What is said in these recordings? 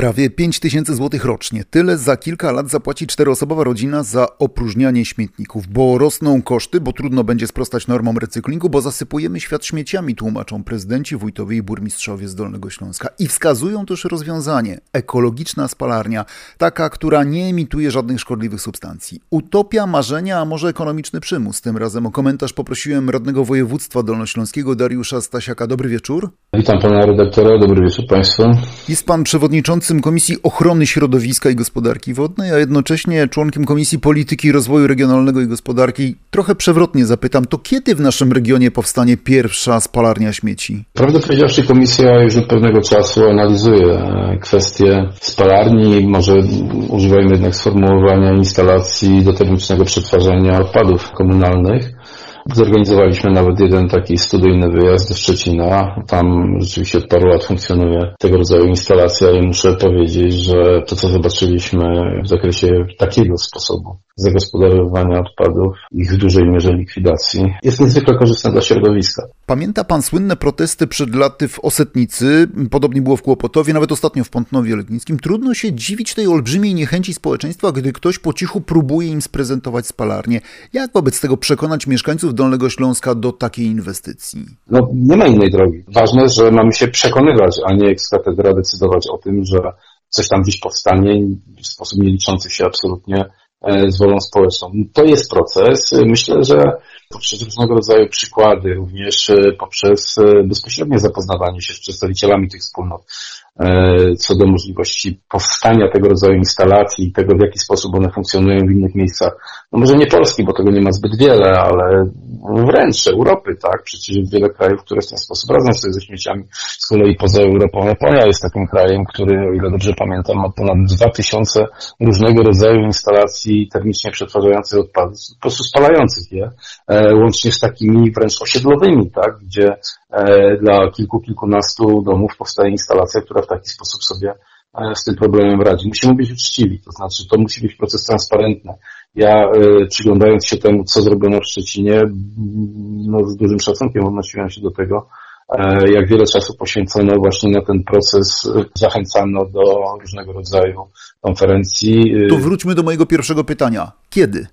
Prawie 5 tysięcy złotych rocznie. Tyle za kilka lat zapłaci czteroosobowa rodzina za opróżnianie śmietników, bo rosną koszty, bo trudno będzie sprostać normom recyklingu, bo zasypujemy świat śmieciami, tłumaczą prezydenci, wójtowie i burmistrzowie z Dolnego Śląska. I wskazują też rozwiązanie. Ekologiczna spalarnia, taka, która nie emituje żadnych szkodliwych substancji. Utopia, marzenia, a może ekonomiczny przymus. Tym razem o komentarz poprosiłem radnego województwa dolnośląskiego Dariusza Stasiaka. Dobry wieczór. Witam pana redaktora, dobry wieczór państwu. Jest pan przewodniczącym Komisji Ochrony Środowiska i Gospodarki Wodnej, a jednocześnie członkiem Komisji Polityki Rozwoju Regionalnego i Gospodarki. Trochę przewrotnie zapytam, to kiedy w naszym regionie powstanie pierwsza spalarnia śmieci? Prawdę powiedziawszy, komisja już od pewnego czasu analizuje e, kwestie spalarni. Może używajmy jednak sformułowania instalacji do termicznego przetwarzania odpadów komunalnych. Zorganizowaliśmy nawet jeden taki studyjny wyjazd do Szczecina. Tam rzeczywiście od paru lat funkcjonuje tego rodzaju instalacja i muszę powiedzieć, że to co zobaczyliśmy w zakresie takiego sposobu zagospodarowania odpadów, ich w dużej mierze likwidacji, jest niezwykle korzystne dla środowiska. Pamięta pan słynne protesty przed laty w Osetnicy, podobnie było w Kłopotowie, nawet ostatnio w Pątnowie Letnickim. Trudno się dziwić tej olbrzymiej niechęci społeczeństwa, gdy ktoś po cichu próbuje im sprezentować spalarnię. Jak wobec tego przekonać mieszkańców Dolnego Śląska do takiej inwestycji? No, nie ma innej drogi. Ważne, że mamy się przekonywać, a nie eks katedra decydować o tym, że coś tam gdzieś powstanie w sposób nie liczący się absolutnie z wolą społeczną. To jest proces. Myślę, że poprzez różnego rodzaju przykłady, również e, poprzez e, bezpośrednie zapoznawanie się z przedstawicielami tych wspólnot, co do możliwości powstania tego rodzaju instalacji i tego, w jaki sposób one funkcjonują w innych miejscach. No może nie Polski, bo tego nie ma zbyt wiele, ale wręcz Europy, tak? Przecież jest wiele krajów, które w ten sposób radzą sobie ze śmieciami. Z kolei poza Europą Japonia jest takim krajem, który, o ile dobrze pamiętam, ma ponad 2000 różnego rodzaju instalacji termicznie przetwarzających odpadów, po prostu spalających je, e, łącznie z takimi wręcz osiedlowymi, tak? Gdzie e, dla kilku, kilkunastu domów powstaje instalacja, która w taki sposób sobie e, z tym problemem radzi. Musimy być uczciwi, to znaczy to musi być proces transparentny. Ja y, przyglądając się temu, co zrobiono w Szczecinie, no, z dużym szacunkiem odnosiłem się do tego, e, jak wiele czasu poświęcono właśnie na ten proces, zachęcano do różnego rodzaju konferencji. To wróćmy do mojego pierwszego pytania. Kiedy?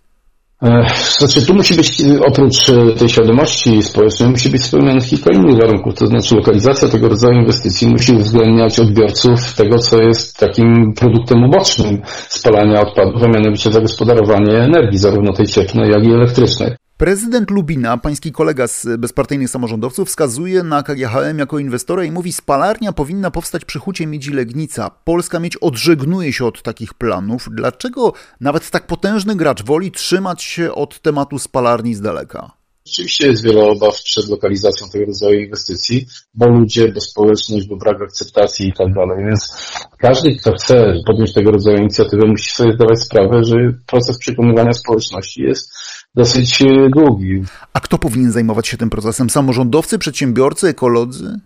Znaczy, tu musi być, oprócz e, tej świadomości społecznej, musi być spełnionych kilka innych warunków. To znaczy, lokalizacja tego rodzaju inwestycji musi uwzględniać odbiorców tego, co jest takim produktem ubocznym spalania odpadów, a mianowicie zagospodarowanie energii, zarówno tej cieplnej, jak i elektrycznej. Prezydent Lubina, pański kolega z bezpartyjnych samorządowców, wskazuje na KGHM jako inwestora i mówi, spalarnia powinna powstać przy Hucie Miedzi Legnica. Polska Miedź odżegnuje się od takich planów. Dlaczego nawet tak potężny gracz woli trzymać się od tematu spalarni z daleka? Rzeczywiście jest wiele obaw przed lokalizacją tego rodzaju inwestycji, bo ludzie, bo społeczność, bo brak akceptacji i tak dalej. Więc każdy, kto chce podjąć tego rodzaju inicjatywę, musi sobie zdawać sprawę, że proces przekonywania społeczności jest dosyć e, długi. A kto powinien zajmować się tym procesem? Samorządowcy, przedsiębiorcy, ekolodzy?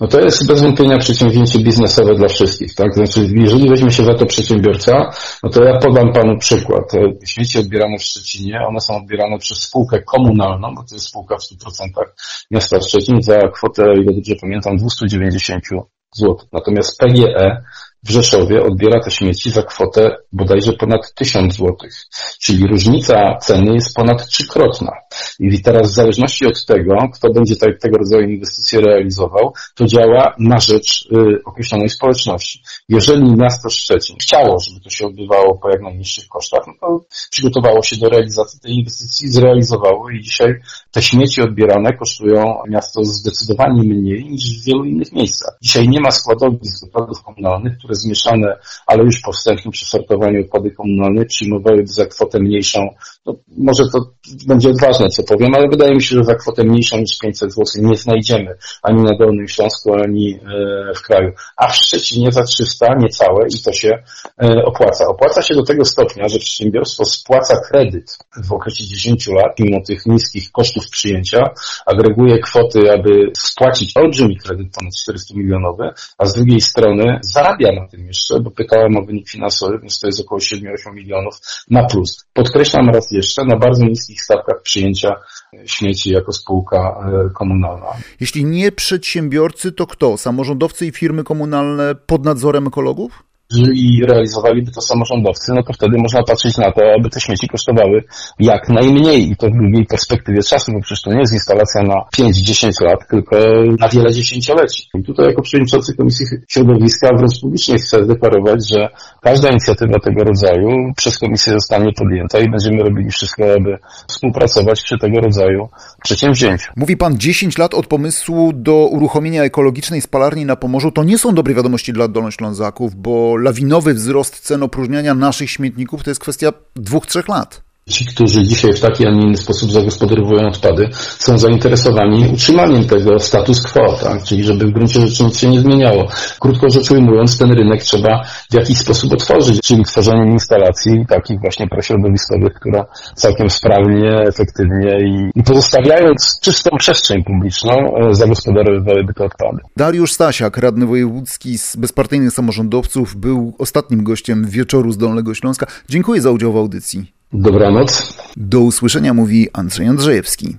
No to jest bez wątpienia przedsięwzięcie biznesowe dla wszystkich, tak? Znaczy, jeżeli weźmie się za to przedsiębiorca, no to ja podam panu przykład. Śmieci odbierane w Szczecinie, one są odbierane przez spółkę komunalną, bo to jest spółka w 100% miasta Szczecin za kwotę, ile dobrze pamiętam, 290 zł. Natomiast PGE w Rzeszowie odbiera te śmieci za kwotę bodajże ponad 1000 zł. Czyli różnica ceny jest ponad trzykrotna. I teraz w zależności od tego, kto będzie tego rodzaju inwestycje realizował, to działa na rzecz y, określonej społeczności. Jeżeli miasto Szczecin chciało, żeby to się odbywało po jak najniższych kosztach, no to przygotowało się do realizacji tej inwestycji, zrealizowało i dzisiaj te śmieci odbierane kosztują miasto zdecydowanie mniej niż w wielu innych miejscach. Dzisiaj nie ma składowisk odpadów komunalnych, które zmieszane, ale już po wstępnym przesortowaniu odpady komunalne przyjmowały za kwotę mniejszą. No, może to będzie odważne, co powiem, ale wydaje mi się, że za kwotę mniejszą niż 500 zł nie znajdziemy ani na Dolnym Śląsku, ani e, w kraju. A w Szczecinie za 300 niecałe i to się e, opłaca. Opłaca się do tego stopnia, że przedsiębiorstwo spłaca kredyt w okresie 10 lat, mimo tych niskich kosztów przyjęcia, agreguje kwoty, aby spłacić olbrzymi kredyt ponad 400 milionowy, a z drugiej strony zarabia na tym jeszcze, bo pytałem o wynik finansowy, więc to jest około 7-8 milionów na plus. Podkreślam raz jeszcze na bardzo niskich stawkach przyjęcia śmieci jako spółka komunalna. Jeśli nie przedsiębiorcy, to kto? Samorządowcy i firmy komunalne pod nadzorem ekologów? Jeżeli realizowaliby to samorządowcy, no to wtedy można patrzeć na to, aby te śmieci kosztowały jak najmniej i to w długiej perspektywie czasu, bo przecież to nie jest instalacja na 5-10 lat, tylko na wiele dziesięcioleci. I tutaj jako przewodniczący Komisji Środowiska wręcz publicznie chcę deklarować, że każda inicjatywa tego rodzaju przez Komisję zostanie podjęta i będziemy robili wszystko, aby współpracować przy tego rodzaju przedsięwzięciu. Mówi Pan 10 lat od pomysłu do uruchomienia ekologicznej spalarni na Pomorzu. To nie są dobre wiadomości dla Dolnoślązaków, bo lawinowy wzrost cen opróżniania naszych śmietników to jest kwestia dwóch, trzech lat ci, którzy dzisiaj w taki, a nie inny sposób zagospodarowują odpady, są zainteresowani utrzymaniem tego status quo, tak? czyli żeby w gruncie rzeczy nic się nie zmieniało. Krótko rzecz ujmując, ten rynek trzeba w jakiś sposób otworzyć, czyli tworzeniem instalacji takich właśnie prośrodowiskowych, która całkiem sprawnie, efektywnie i, i pozostawiając czystą przestrzeń publiczną, e, zagospodarowywałyby te odpady. Dariusz Stasiak, radny wojewódzki z bezpartyjnych samorządowców, był ostatnim gościem wieczoru z Dolnego Śląska. Dziękuję za udział w audycji. Dobranoc. Do usłyszenia mówi Andrzej Andrzejewski.